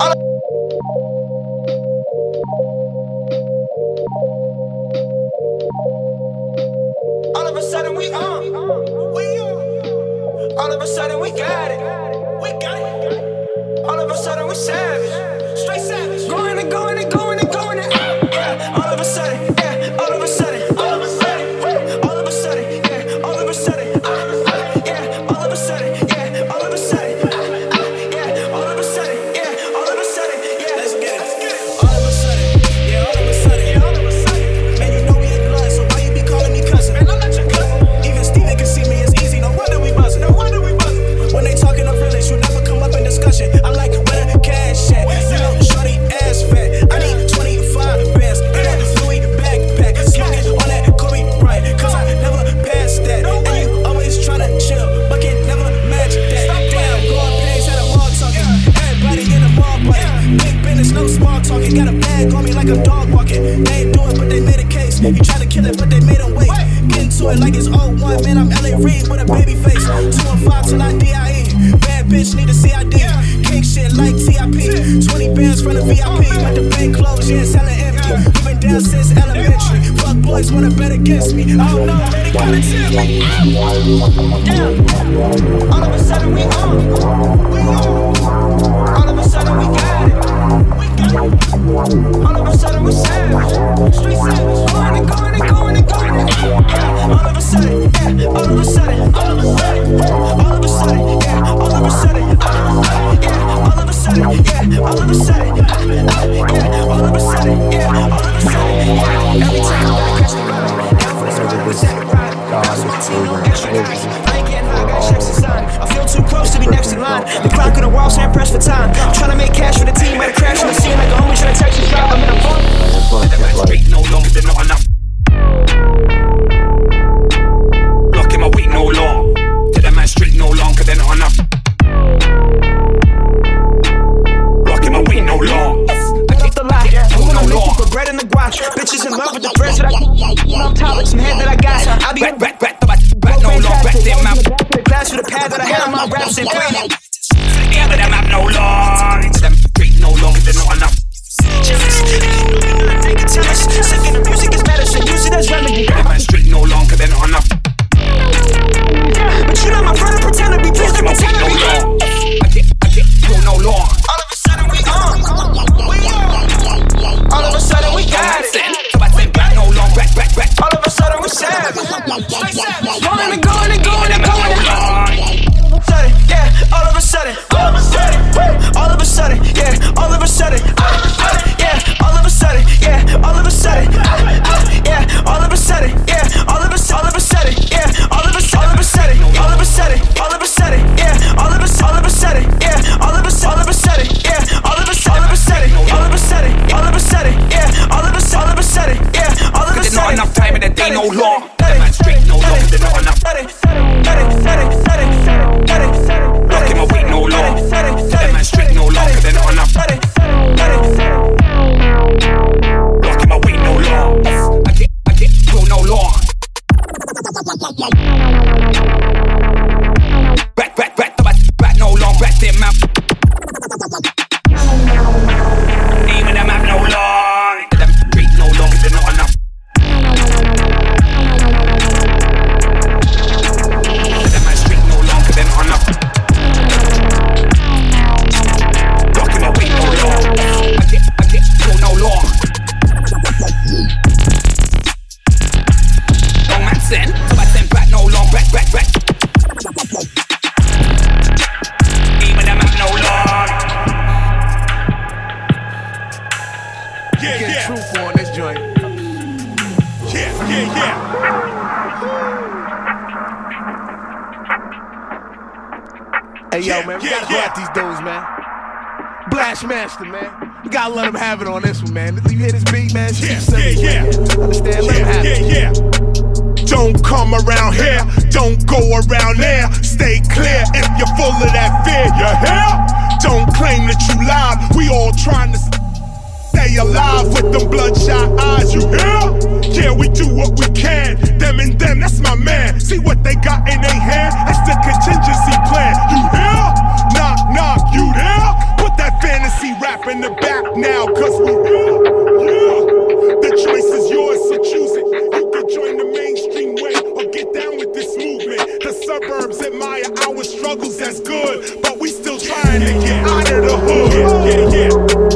All of a sudden we. Uh, we. Uh, all of a sudden we got it. We got it. All of a sudden we savage. front VIP. Got the bank closed, yeah, it's hella empty. We've been down since elementary. Fuck boys wanna bet against me. I don't know, they kinda tell me. Damn. All of a sudden we on. We on. All of a sudden we got it. We got it. All of a sudden we savage. Street savage. Going and going and going and going. Yeah. All of a sudden, yeah. All of a sudden, all of a sudden, all of a sudden, yeah. All of a sudden, all of a sudden yeah, all of a sudden, yeah, all of a sudden, yeah, all of a sudden, yeah. Every time I catch the ride, down for this ride, the second ride. That's my team on extra nights. I ain't getting high, got checks to sign. I feel too close to be next in line. The clock on the wall, stand pressed for time. I'm trying to make cash for the team, but I crash on the scene like a homie trying to text his drive. I'm in a funk. Living my street, no longer. Hey, yo, man, we gotta go at these dudes, man. Blast Master, man. We gotta let him have it on this one, man. You hear this beat, man? Yeah, yeah, yeah. Understand? Let him have yeah, it. Yeah, yeah. Don't come around here, don't go around there. Stay clear if you're full of that fear, you hear? Don't claim that you lied, we all trying to stay alive with them bloodshot eyes. You hear? Yeah, we do what we can. Them and them, that's my man. See what they got in their hand? That's the contingency plan. You hear? Knock, knock, you there? Put that fantasy rap in the back now, cause we here. Yeah. The choice is yours, so choose it. You can join the mainstream way or get down with this movement. The suburbs admire our struggles, that's good. But we still trying to get out of the hood. Yeah, yeah, yeah.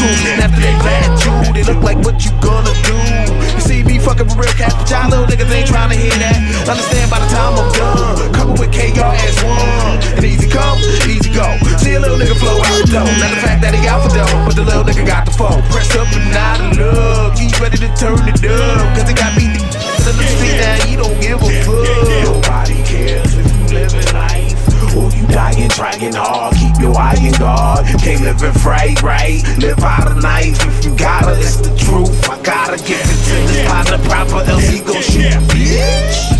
And after they you, they look like what you gonna do. You see me fucking for real cats, but y'all little niggas ain't trying to hear that. Understand by the time I'm done, couple with KRS-One. And easy come, easy go. See a little nigga flow out the door. Not the fact that he out dough, but the little nigga got the phone. Press up and out of love. He's ready to turn it up, cause he got beat the see now, he don't give a fuck. Nobody cares if you living life. You dying, trying hard, keep your eye in guard. Can't live in right, right? Live out knife if you gotta, it's the truth. I gotta get it to this partner proper, else he gon' shoot, bitch.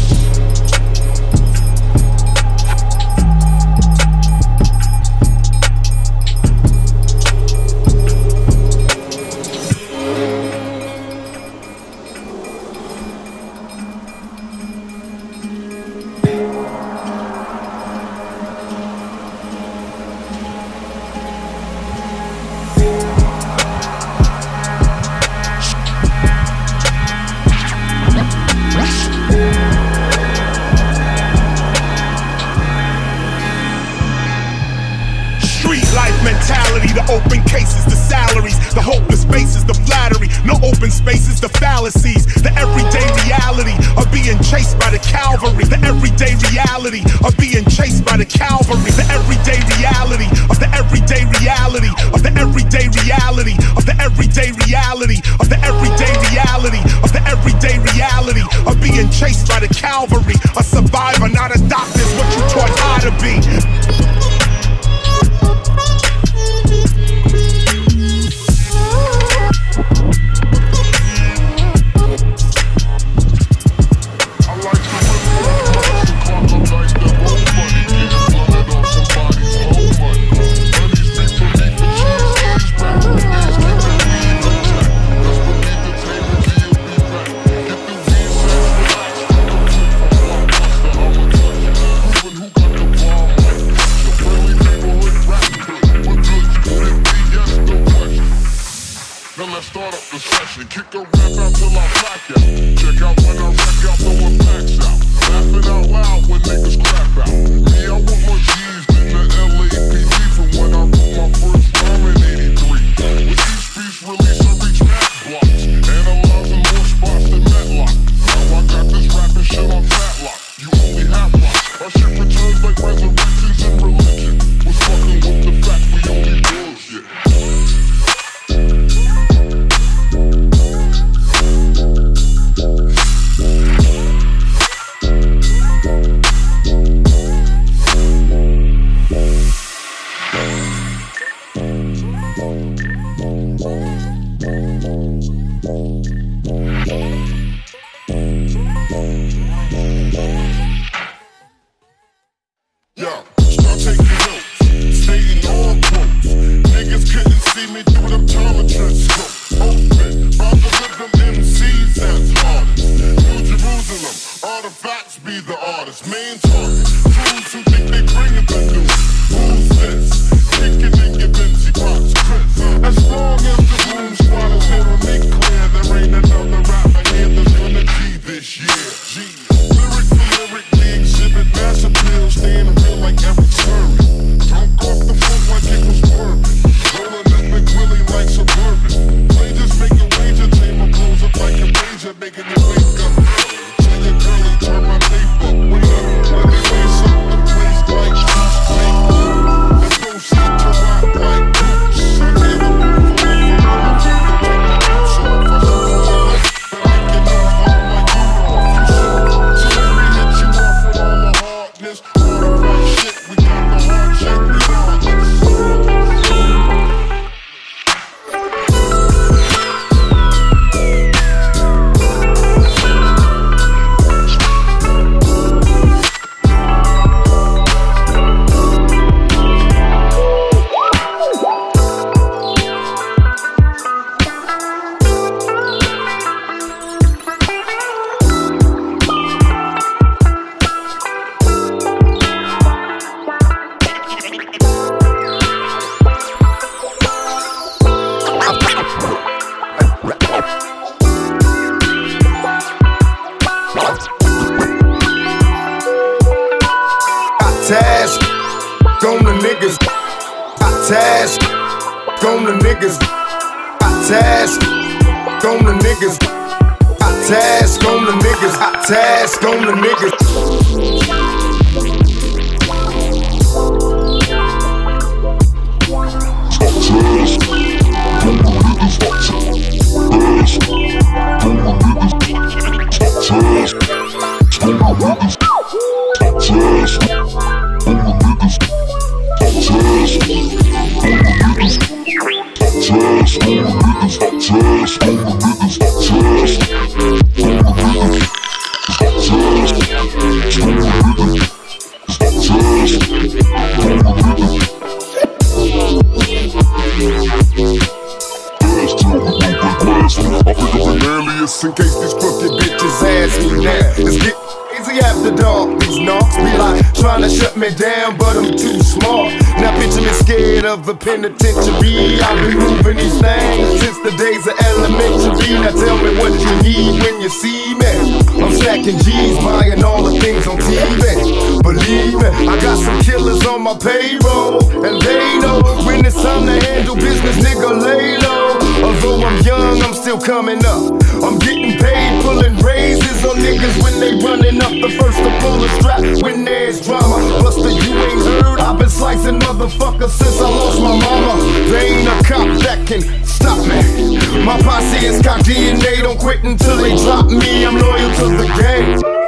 In case these crooked bitches ask me now. Let's get easy after dark. These knocks be like trying to shut me down, but I'm too smart. Now picture me scared of the penitentiary. I've been moving these things since the days of elementary. Now tell me what you need when you see me. I'm stacking G's, buying all the things on TV. Believe me, I got some killers on my payroll, and they know when it's time to handle business, nigga, lay low. Although I'm young, I'm still coming up. I'm getting paid, pulling raises on niggas when they running up. The first to pull the strap when there's drama. Buster, you ain't heard. I've been slicing motherfuckers since I lost my mama. They ain't a cop that can stop me. My posse is got DNA, don't quit until they drop me. I'm loyal to the game.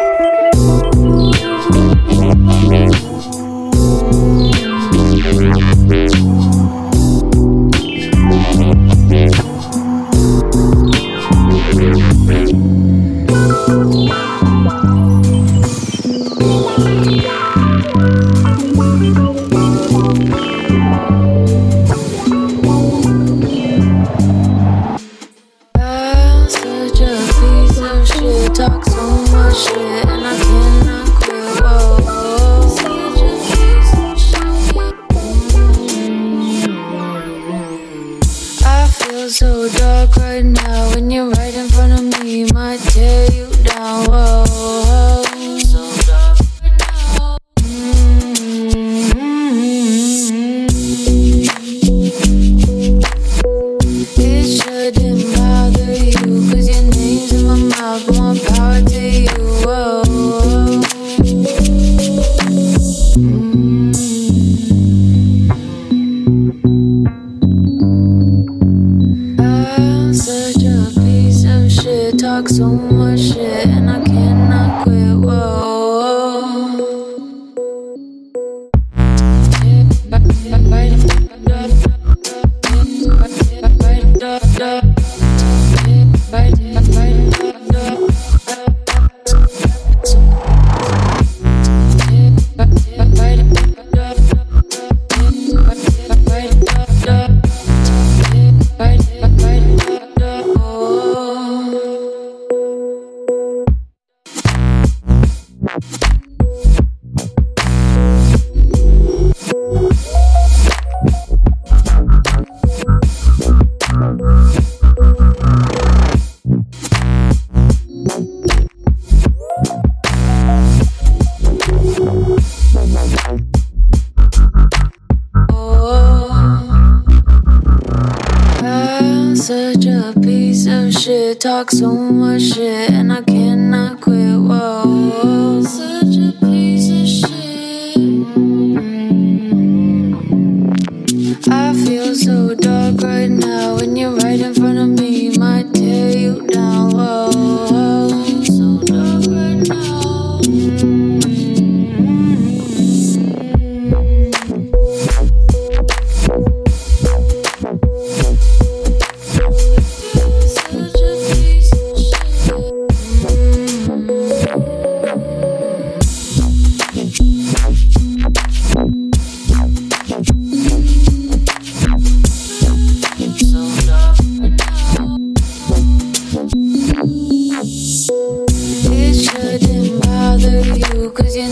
cause you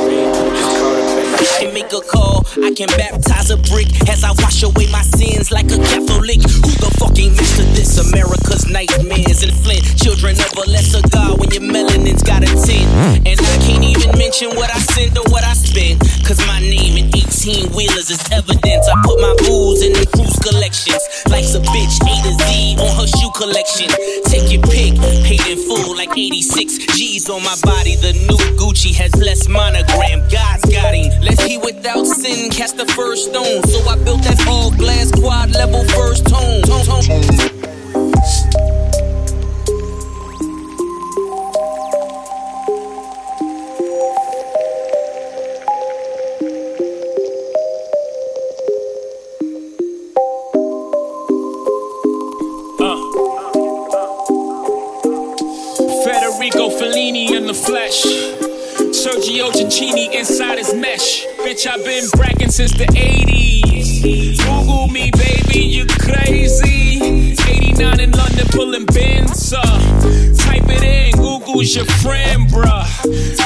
Make a call, I can baptize a brick as I wash away my sins like a Catholic. Who the fucking to this? America's nightmares and Flint. Children of a lesser God when your melanin's got a tint. And I can't even mention what I sent or what I spent. Cause my name in 18 wheelers is evidence. I put my booze in the cruise collections. Life's a bitch, A to Z on her shoe collection. Take your pick, paid in full like 86 G's on my body. The new Gucci has less monogram. God's got him. Let's he without sin cast the first stone. So I built that all glass quad level first tone. tone, tone. Sergio Cicchini inside his mesh. Bitch, I've been bracking since the 80s. Google me, baby, you crazy. 89 in London, pulling bins up. Type it in, Google's your friend, bruh.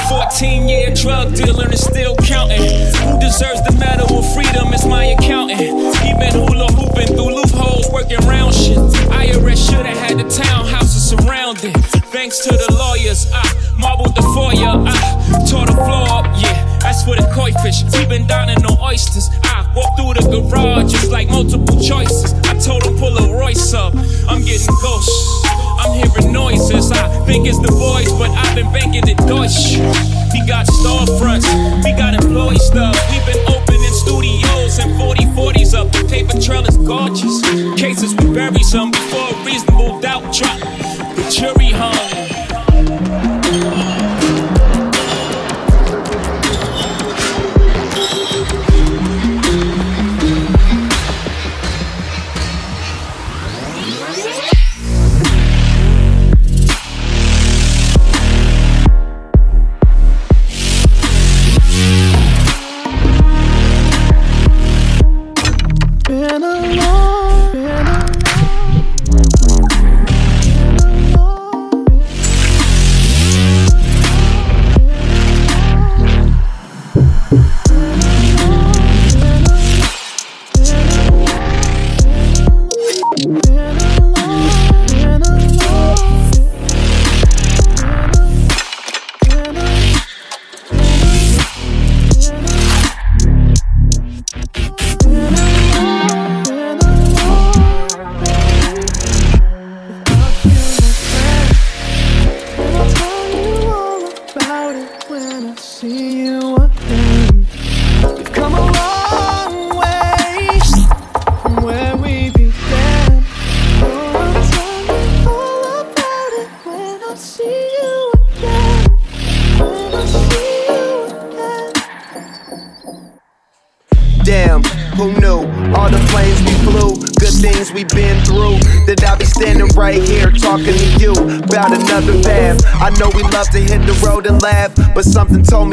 14 year drug dealer and still counting. Who deserves the medal of freedom? It's my accountant. He been hula hooping through loopholes, working round shit. IRS should have had the townhouses surrounded. Thanks to the lawyers, I marbled the foyer, I tore the floor up, yeah. That's for the koi fish. We been dining on oysters. I walk through the garage, it's like multiple choices. I told him pull a Royce up. I'm getting ghosts. I'm hearing noises. I think it's the boys, but I've been banking it Deutsch. We got storefronts, we got employee stuff. We've been opening studios and 40 40s up. The paper trail is gorgeous. Cases we bury some before a reasonable doubt drop. Jury hung.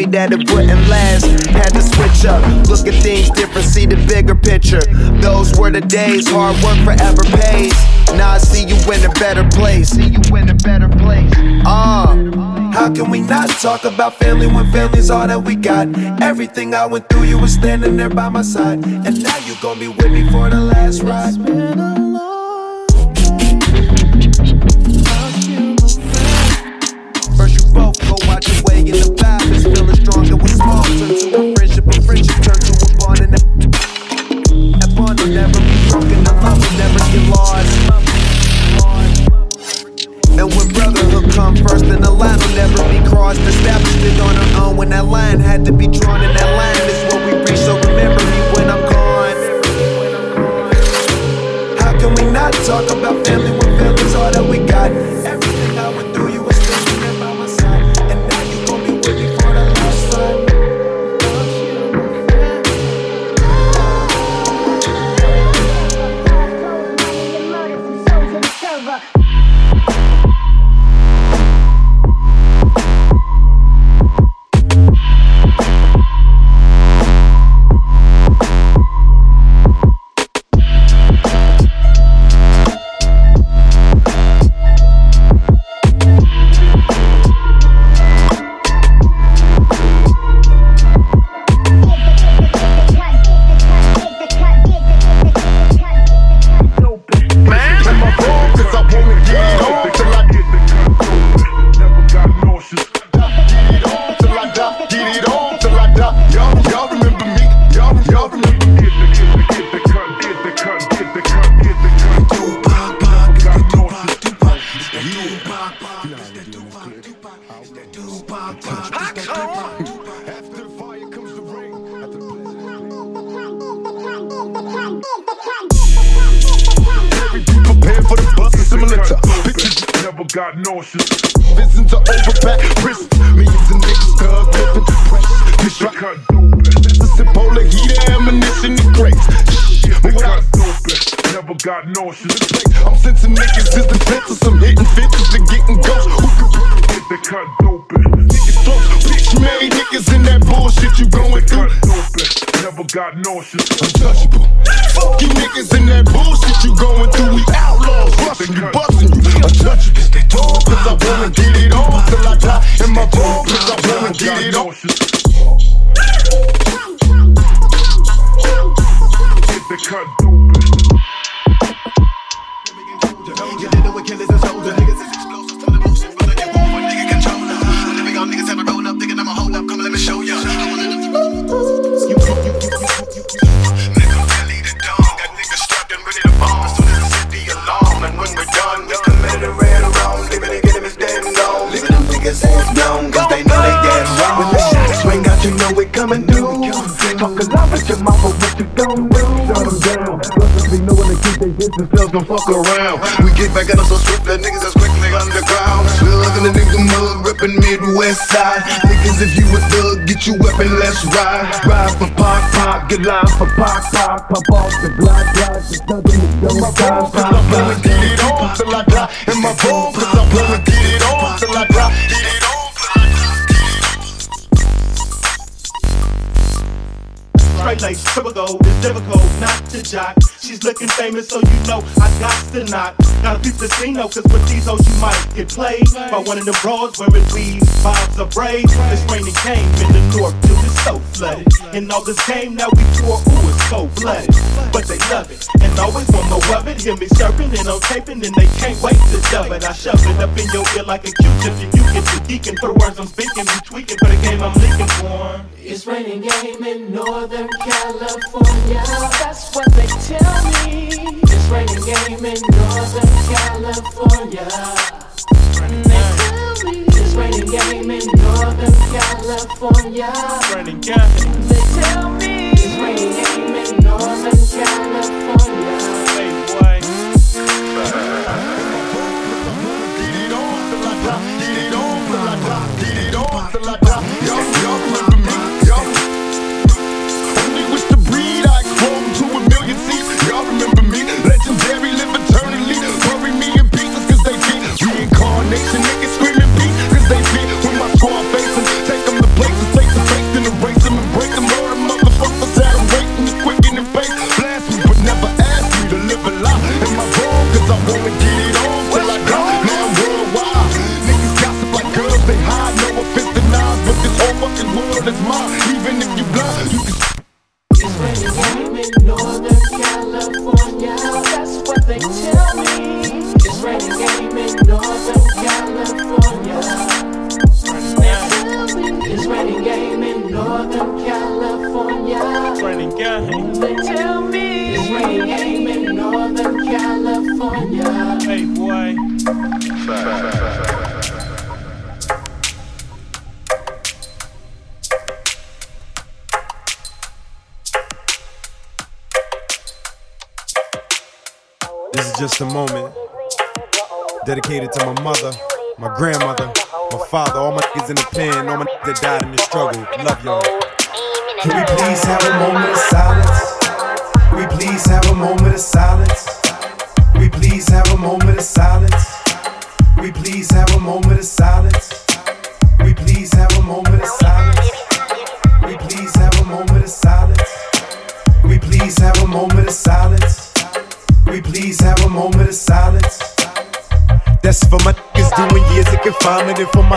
Me that it wouldn't last. Had to switch up, look at things different, see the bigger picture. Those were the days, hard work forever pays. Now I see you in a better place. See you in a better place. Ah. How can we not talk about family when family's all that we got? Everything I went through, you were standing there by my side. And now you gon' be with me for the last ride. Busting you, busting you. Untouchable. They told cause I wanna get it on till I die. In my bone cause I wanna get it on. We get back so swift that niggas is quickly underground. Still in the nigga mud, ripping Midwest side. Niggas, if you a thug, get your weapon, let's ride. Ride for pop, pop, get live for pop, pop, pop off the block, block, the thug in the dumb time, Cause I'm gonna get it on till I die. In my bone, cause I'm gonna get it on till I die. Get it on. Straight lace, triple gold, it's difficult not to jock. She's looking famous, so you know I got to knock. Gotta peep the scene though, cause with these hoes you might get played by one of them broads wearing weaves, vibes of braids. It's raining came in the north, dude, it's so flooded. And all this game now we pour, ooh, it's so blooded. But they love it, and always want more of it. Hear me surfing and I'm taping, and they can't wait to dub it. I shove it up in your ear like a Q-tip, and you get to geeking for the words I'm speaking. You tweaking for the game I'm leaking for. It's raining game in Northern California. That's what they tell me. It's raining game in Northern California. They tell me it's raining game in Northern California. Raining game, They tell me Hey, name in Northern California. Hey, boy. Mm-hmm.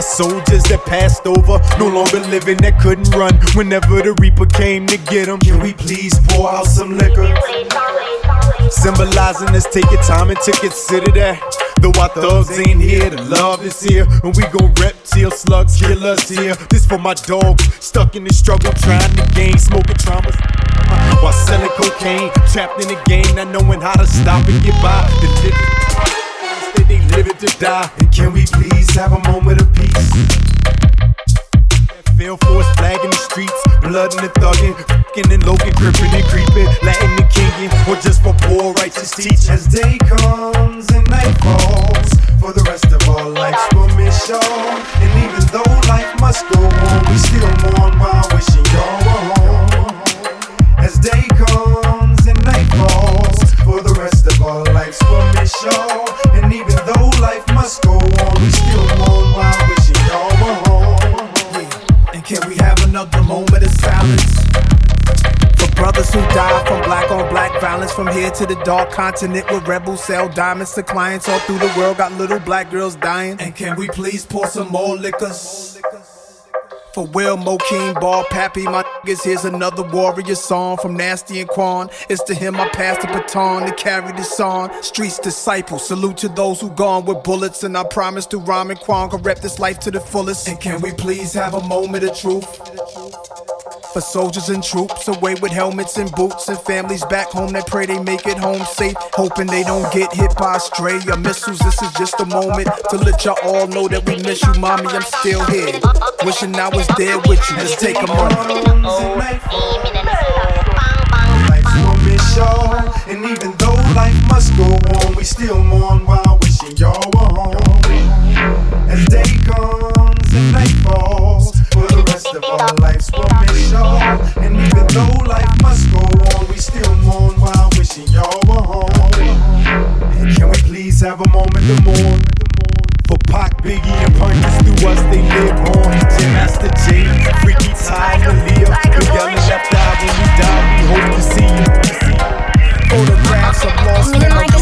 Soldiers that passed over, no longer living that couldn't run whenever the Reaper came to get them. Can we please pour out some liquor? Symbolizing this, take your time and to consider that. Though our thugs ain't here, the love is here. And we gon' reptile slugs, kill us here. This for my dogs, stuck in the struggle, trying to gain, smoking traumas. Uh, while selling cocaine, trapped in the game, not knowing how to stop and get by. The living, they live it to die. And can we please have a moment of fell for is flag in the streets, blood in the thuggin', fucking and loking, gripping and creeping, Latin the kingin', or just for poor righteous teach. As day comes and night falls, for the rest of our lives we'll miss y'all. And even though life must go on, we still mourn while wishing y'all were home. the moment of silence. For brothers who died from black on black violence, from here to the dark continent where rebels sell diamonds to clients all through the world, got little black girls dying. And can we please pour some more liquors? For Will, Mokeem, Ball, Pappy, my niggas, here's another warrior song from Nasty and Quan. It's to him I pass the baton to carry this on. Streets disciple, salute to those who gone with bullets, and I promise to rhyme and Quan can rep this life to the fullest. And can we please have a moment of truth? For soldiers and troops away with helmets and boots and families back home that pray they make it home safe, hoping they don't get hit by stray or missiles. This is just a moment to let y'all all know that we miss you, mommy. I'm still here, wishing I was there with you. Let's take a moment. And even though life must go on, we still mourn while wishing y'all were home. As day comes home. And can we please have a moment to mourn? For Pac, Biggie, and Punkers through us, they live on. Jam Master Jay, Freaky Tah, Malia. The yelling left eye when we die, we hope to see you. Photographs of lost memories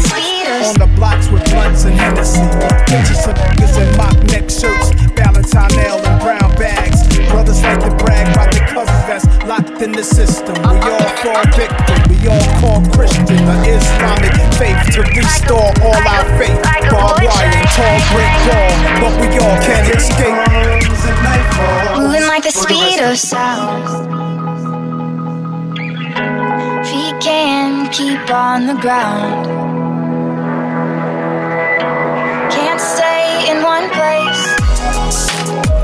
on the blocks with blunts and Hennessy. Pictures of niggas in mock neck shirts, Valentine L and brown bags. Brothers like to brag in the system. We all fall victim, we all call Christian, the Islamic faith to restore all our faith. Barbed wire, tall brick wall, but we all can't escape. Moving like the speed of sound. Feet can't keep on the ground. Can't stay in one place.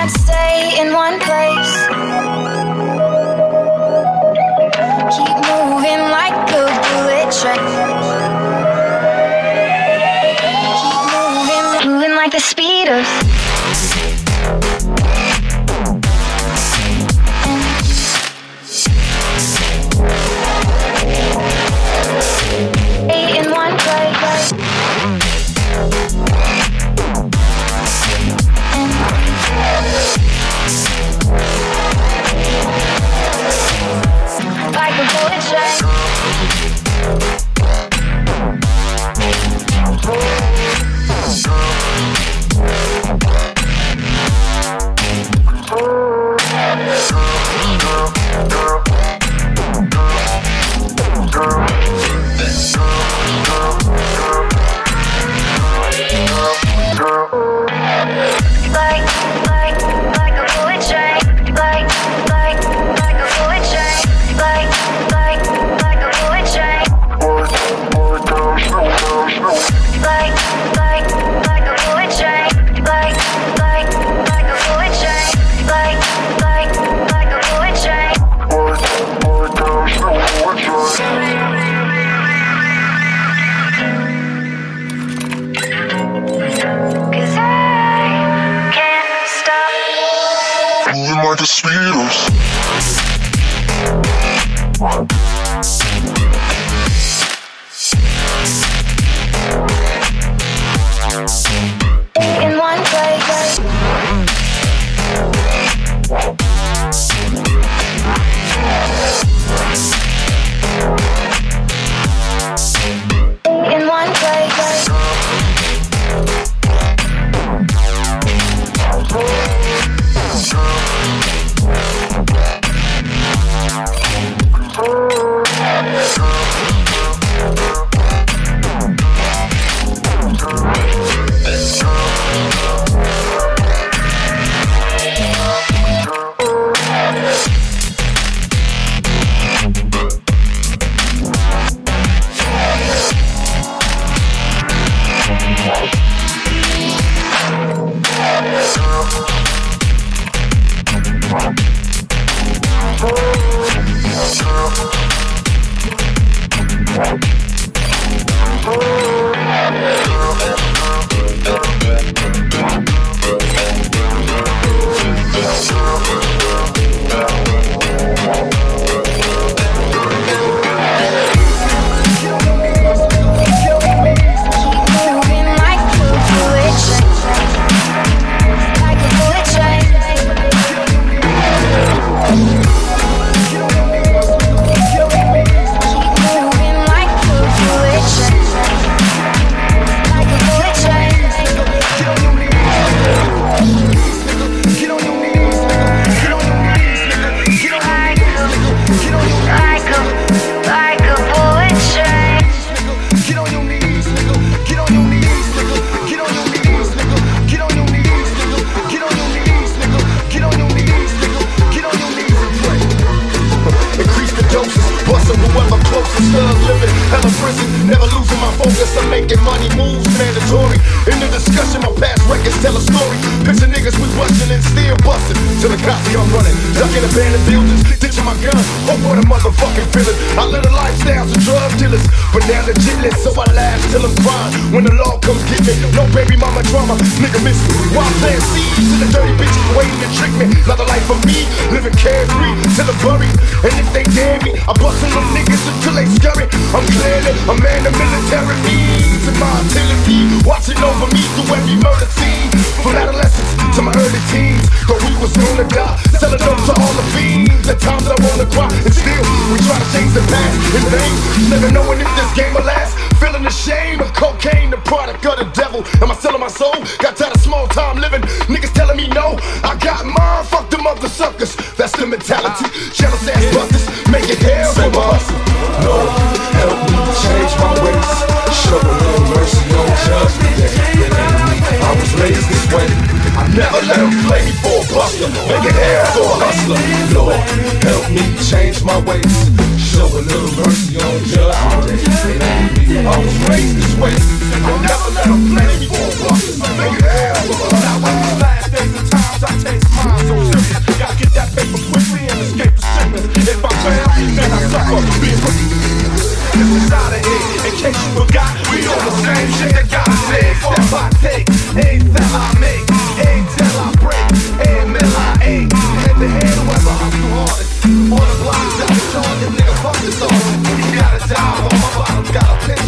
Can't stay in one place. Live a dealers. But now legitless, so I laugh till I'm crying. When the law comes get me, no baby mama drama. Nigga miss me. While playing seeds and the dirty bitches waiting to trick me. Not the life of me, living carefree till I'm buried. And if they dare me, I bust on them niggas until they scurry. I'm clearly a man of military means and my artillery. Watching over me through every murder scene. From adolescence to my early teens. Thought we was gonna die. Selling dope to all the fiends. At times I wanna cry. And still, we try to change the past in vain. Never knowing if this game will last. Feeling the shame of cocaine, the product of the devil. Am I selling my soul? Got tired of small time living. Niggas telling me no. I got mine. Fuck them other suckers. That's the mentality. Jealous ass busters. Make it hell for my hustle. No, help me change my ways. Show a little mercy, no judgment. It ain't me. I was raised this way. I never let them play me for a buster. Make it hell for a hustler. Lord, help me change my ways. Show a little mercy on judgment. It ain't me. I was raised this way. I'll never let them play me for a buster. Make it hell for a hustler. Last days and times I chase mine so serious. Gotta get that paper quickly and escape the sickness. If I fail, then I suffer. This is out of here. In case you forgot, we on the same shit that us there. Step I take, aim that I make, aim till I break,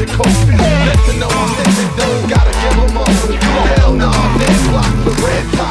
coat. Let them know I'm missing, don't gotta give them up. Hell no, they block the red top.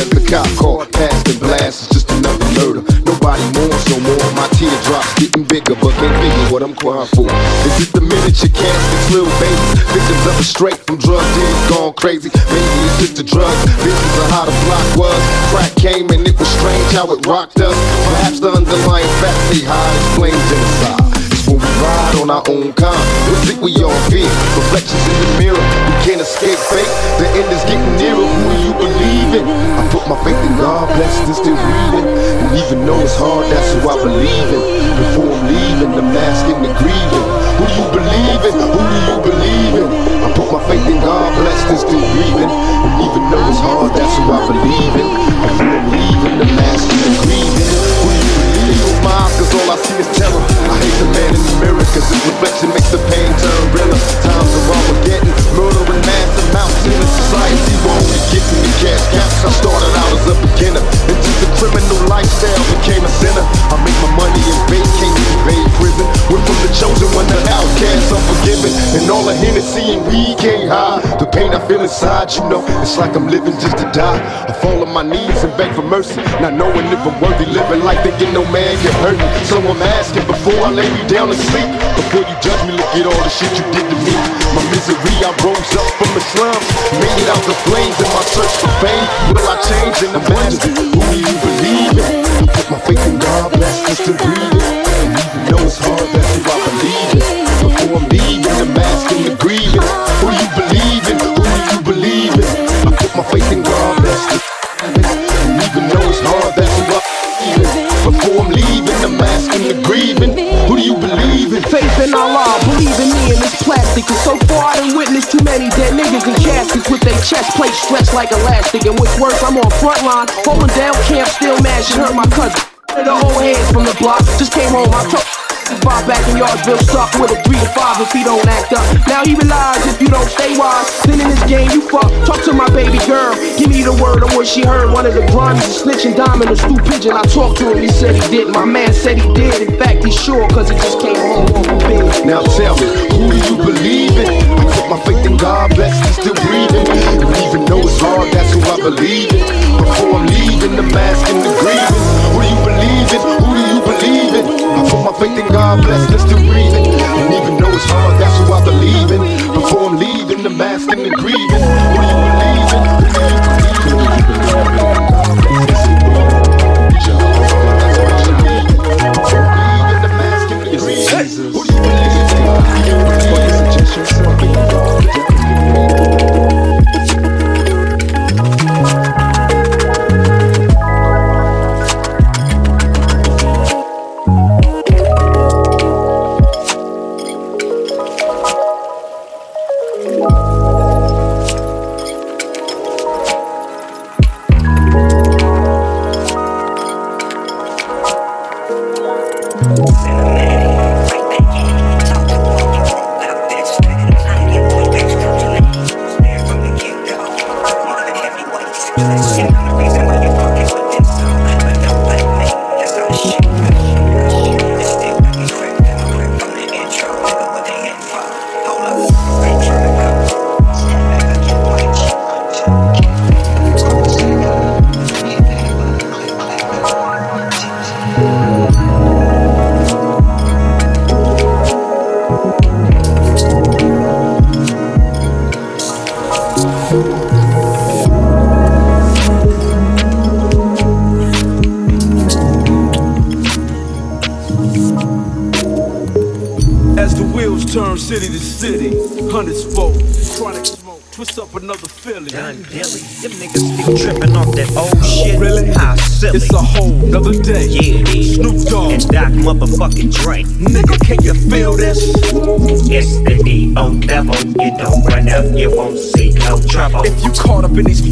At the cop car, passed and blast. It's just another murder. Nobody mourns no more. My teardrops getting bigger, but can't figure what I'm crying for. Is it the miniature caskets, little babies, victims of a straight from drug dealers gone crazy? Maybe it's just the drugs, visions of how the block was. Crack came and it was strange how it rocked us. Perhaps the underlying facts they hide explain genocide. When we ride on our own kind. We think we all fear, reflections in the mirror. We can't escape fate. The end is getting nearer. Who you believe in? I put my faith in God, blessed and still breathing. And even though it's hard, that's who I believe in. Before I'm leaving, the mask and the grieving. Who do you believe in? Who do you believe in? I put my faith in God, blessed and still breathing. And even though it's hard, that's who I believe in. Before I'm leaving, the mask and the grieving. Who do you believe in? My cause all I see is terror. I hate the man in the mirror, cause his reflection makes the pain turn realer. Times are Armageddon, murdering mass amounts in a society only getting the cash caps. I started out as a beginner, into the criminal lifestyle, became a sinner. I make my money in vacate, evade prison. Went from the chosen one to outcast, unforgiven. And all the Hennessy and weed can't hide. The pain I feel inside, you know, it's like I'm living just to die. I fall on my knees and beg for mercy, not knowing if I'm worthy living like thinking no man can hurt me. So I'm asking before I lay me down to sleep. Before you judge me, look at all the shit you did to me. My misery, I rose up from the slums, made it out the in my search for fame. Will I change in the matters? Who do you believe in? I put my faith in God, blessed just to breathe it. And even though it's hard, that's who I believe in. Before I'm leaving, the mask and the grieving. Who do you believe in? Who do you believe in? I put my faith in God, blessed just and even though it's hard, that's who I believe in. Before I'm leaving, the mask and the grieving. Who do you believe in? Faith in Allah, plastic. Cause so far I done witnessed too many dead niggas in caskets with their chest plate stretched like elastic. And what's worse, I'm on front line, holding down camp, still mad shit hurt my cousin. The old heads from the block just came home. I told Five back in Yardsville suck with a three to five if he don't act up. Now he realize if you don't stay wise, then in this game you fuck. Talk to my baby girl, give me the word on what she heard. One of the a snitching diamond, a stew pigeon. I talked to him, he said he didn't. My man said he did. In fact, he's sure, cause he just came home. Now tell me, who do you believe in? I put my faith in God, blessed and still breathing. And even though it's hard, that's who I believe in. Before I'm leaving, the mask and the grieving. Who do you believe in? Who my faith in God, blessed and still breathing. And even though it's hard, that's who I believe in. Before I'm leaving, the mask and the grieving.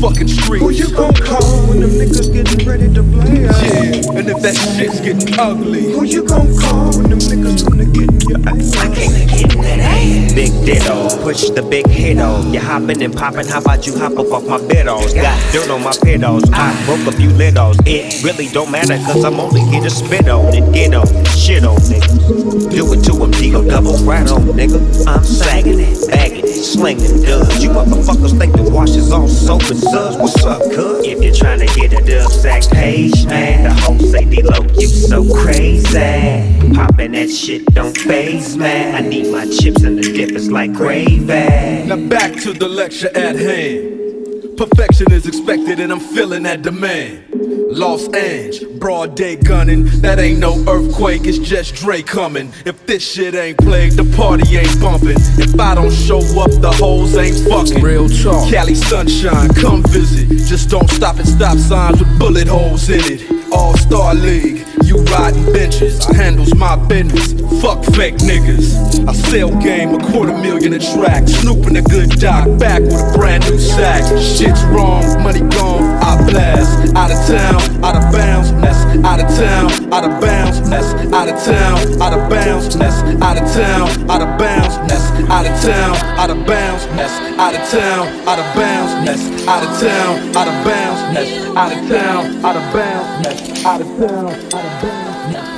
Up in fucking streets, who you gon' call when them niggas getting ready to play? Yeah, and if that shit's getting ugly, who you gon' call when them niggas gonna get I can't get that ass. Big ditto, push the big hit on. You hopping and popping, how about you hop up off my biddles? Got dirt on my pedals, I broke a few littles. It really don't matter, cause I'm only here to spit on and get on and shit on niggas. Do it to them, Digo double right on, nigga. I'm sagging it, bagging it, slinging dubs. You motherfuckers think the wash is all soap and suds. What's up, cuz? If you're trying to get a dub sack page, man, the whole say D-Lo, you so crazy. Popping that shit don't phase, man. I need my chips and the dip is like gravy. Now back to the lecture at hand. Perfection is expected and I'm feeling that demand. Los Angeles, broad day gunning. That ain't no earthquake, it's just Dre coming. If this shit ain't played, the party ain't bumping. If I don't show up, the hoes ain't fucking. Real talk. Cali sunshine, come visit. Just don't stop at stop signs with bullet holes in it. All Star League, you riding benches. I handles my business. Fuck fake niggas. I sell game a quarter million a track. Snooping a good doc, back with a brand new sack. Shit's wrong, money gone, I blast. Out of town, out of bounds, mess out of town, out of bounds, that's out of town, out of bounds, that's out of town, out of bounds, that's out of town, out of bounds, that's out of town, out of bounds, that's out of town, out of bounds, that's out of town, out of bounds, that's out of town, out of bounds.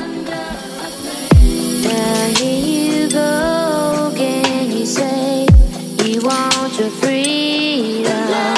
Now here you go, can you say you want your freedom?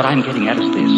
What I'm getting at is this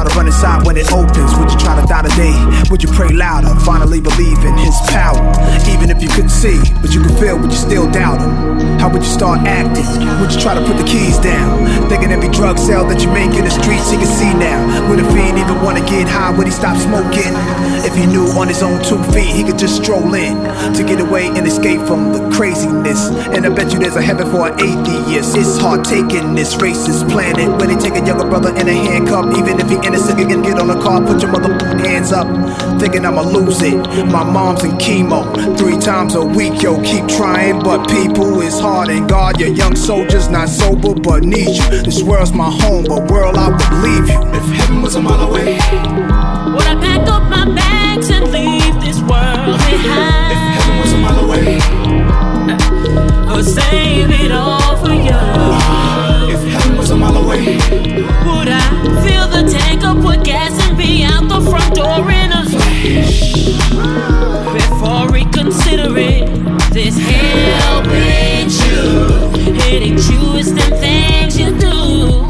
try to run inside when it opens? Would you try to die today? Would you pray louder? Finally believe in his power. Even if you couldn't see, but you could feel, would you still doubt him? How would you start acting? Would you try to put the keys down? Thinking every drug sale that you make in the streets he can see now. Would a fiend even wanna get high? Would he stop smoking? If he knew on his own two feet he could just stroll in to get away and escape from the craziness. And I bet you there's a heaven for an atheist. It's hard taking this racist planet when they take a younger brother in a handcuff. Even if he innocent, you can get on a car, put your mother hands up. Thinking I'ma lose it. My mom's in chemo three times a week. Yo, keep trying, but people is hard. And God, your young soldiers not sober, but need you. This world's my home, but world I would leave you. If heaven was a mile away. Would I pack up my bags and leave this world behind? If heaven was a mile away. Or save it all for you? A mile away. Would I fill the tank up with gas and be out the front door in a flash? Before reconsidering this hell with you. It ain't you, it's them things you do.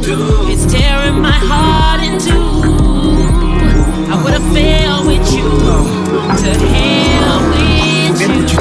It's tearing my heart in two. I would've failed with you. To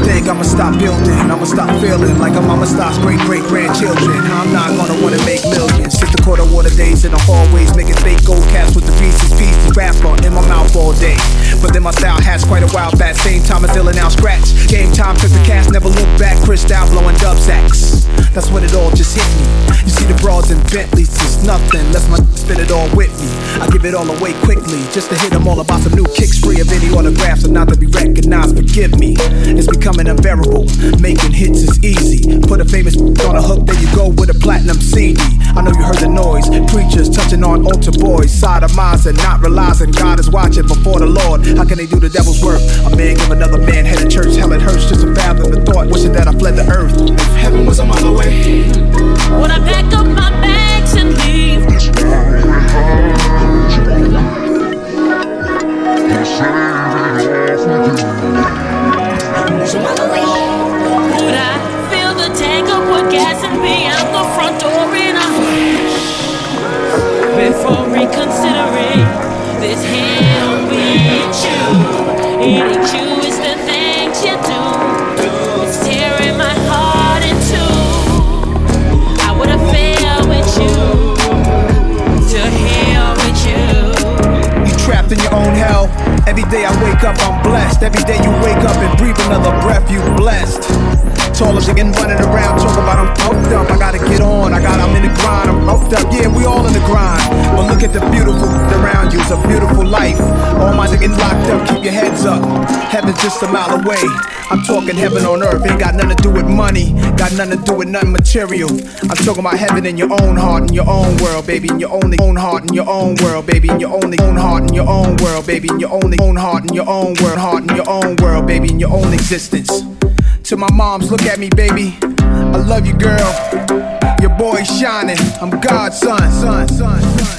think I'ma stop building? I'ma stop feeling like I'm I'ma stop great great grandchildren. I'm not gonna wanna make millions. Sit the quarter water days in the hallways, making fake gold caps with the pieces, pieces rapper in my mouth all day. But then my style has quite a while back. Same time as Dylan now scratch. Game time took the cast, never look back. Crystal blowing dub sacks. That's when it all just hit me. You see the broads and Bentleys, it's nothing. Let's my spit it all with me. I give it all away quickly, just to hit them all about some new kicks free of any autographs and not to be recognized. Forgive me, it's becoming unbearable. Making hits is easy. Put a famous on a hook, there you go with a platinum CD. I know you heard the noise. Preachers touching on altar boys, sodomizing, not realizing God is watching before the Lord. How can they do the devil's work? A man give another man head of church. Hell, it hurts just to fathom the thought, wishing that I fled the earth. If heaven was a mile away. Talking heaven on earth, ain't got nothing to do with money, got nothing to do with nothing material. I'm talking about heaven in your own heart, in your own world, baby, in your only own heart, in your own world, baby, in your only own heart, in your own world, baby, in your only own heart, in your own world, heart, in your own world, baby, in your own existence. To my moms, look at me, baby. I love you, girl. Your boy's shining. I'm God's son, son, son, son.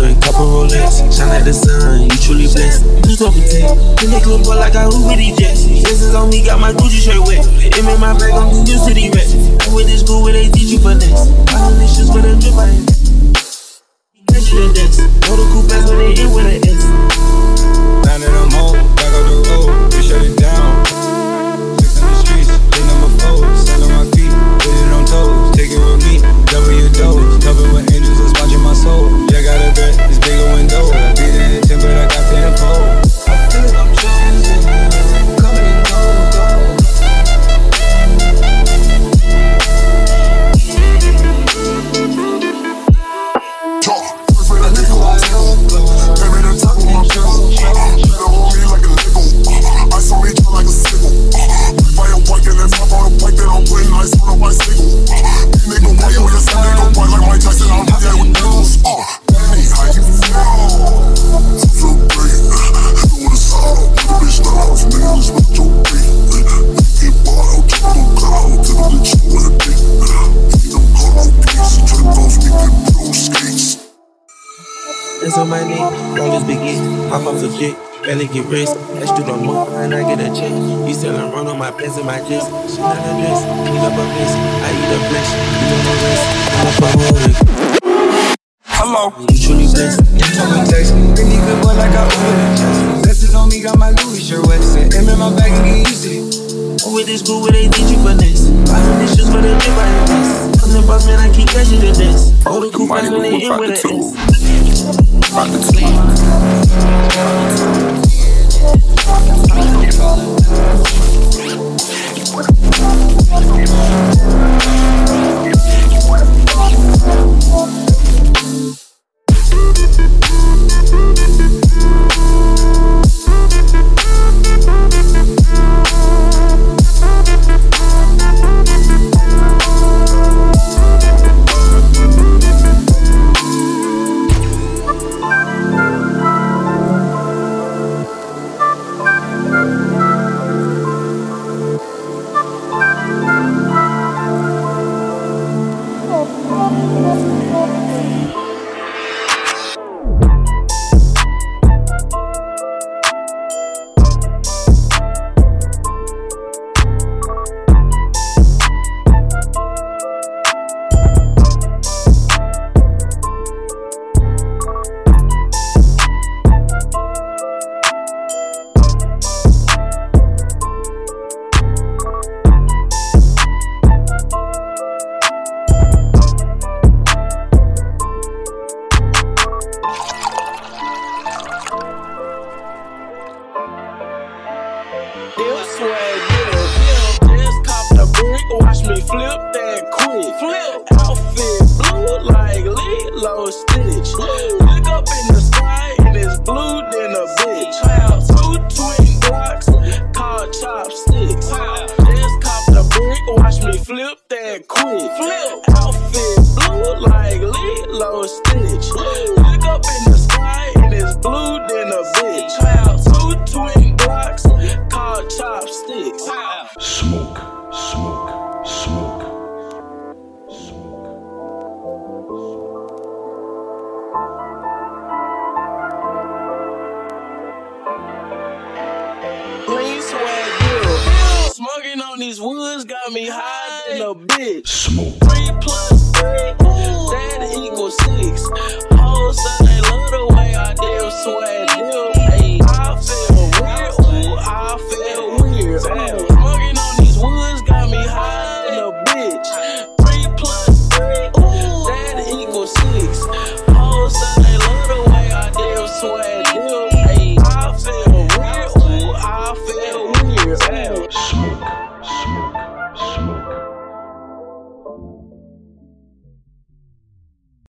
Bentley, couple Rolex, shine like the sun, you truly blessed. You talking tech, in that club, boy, like I hoop with these jets. This on me, got my Gucci shirt wet. It made my bag, I'm New to these rats. I went to school where they teach you finesse. I know this shit's gonna drip, I ain't. Catch you the desk, know the coupe when they in with an S. jet, barely get rest. Let's do the month and I get a check. You selling run on my pants and my dress. She not a dress, clean up a mess. I eat a flesh, you know no rest. I'm a whole Hello. You truly blessed. You told me text me, really good boy like I owe Blessings on me, got my Louis shirt wet. Said M in my bag and get used to it. Over this school where they teach you finesse. Buying issues for the big body test. From the boss man, I keep catching the desk. All the cool fans when they in with the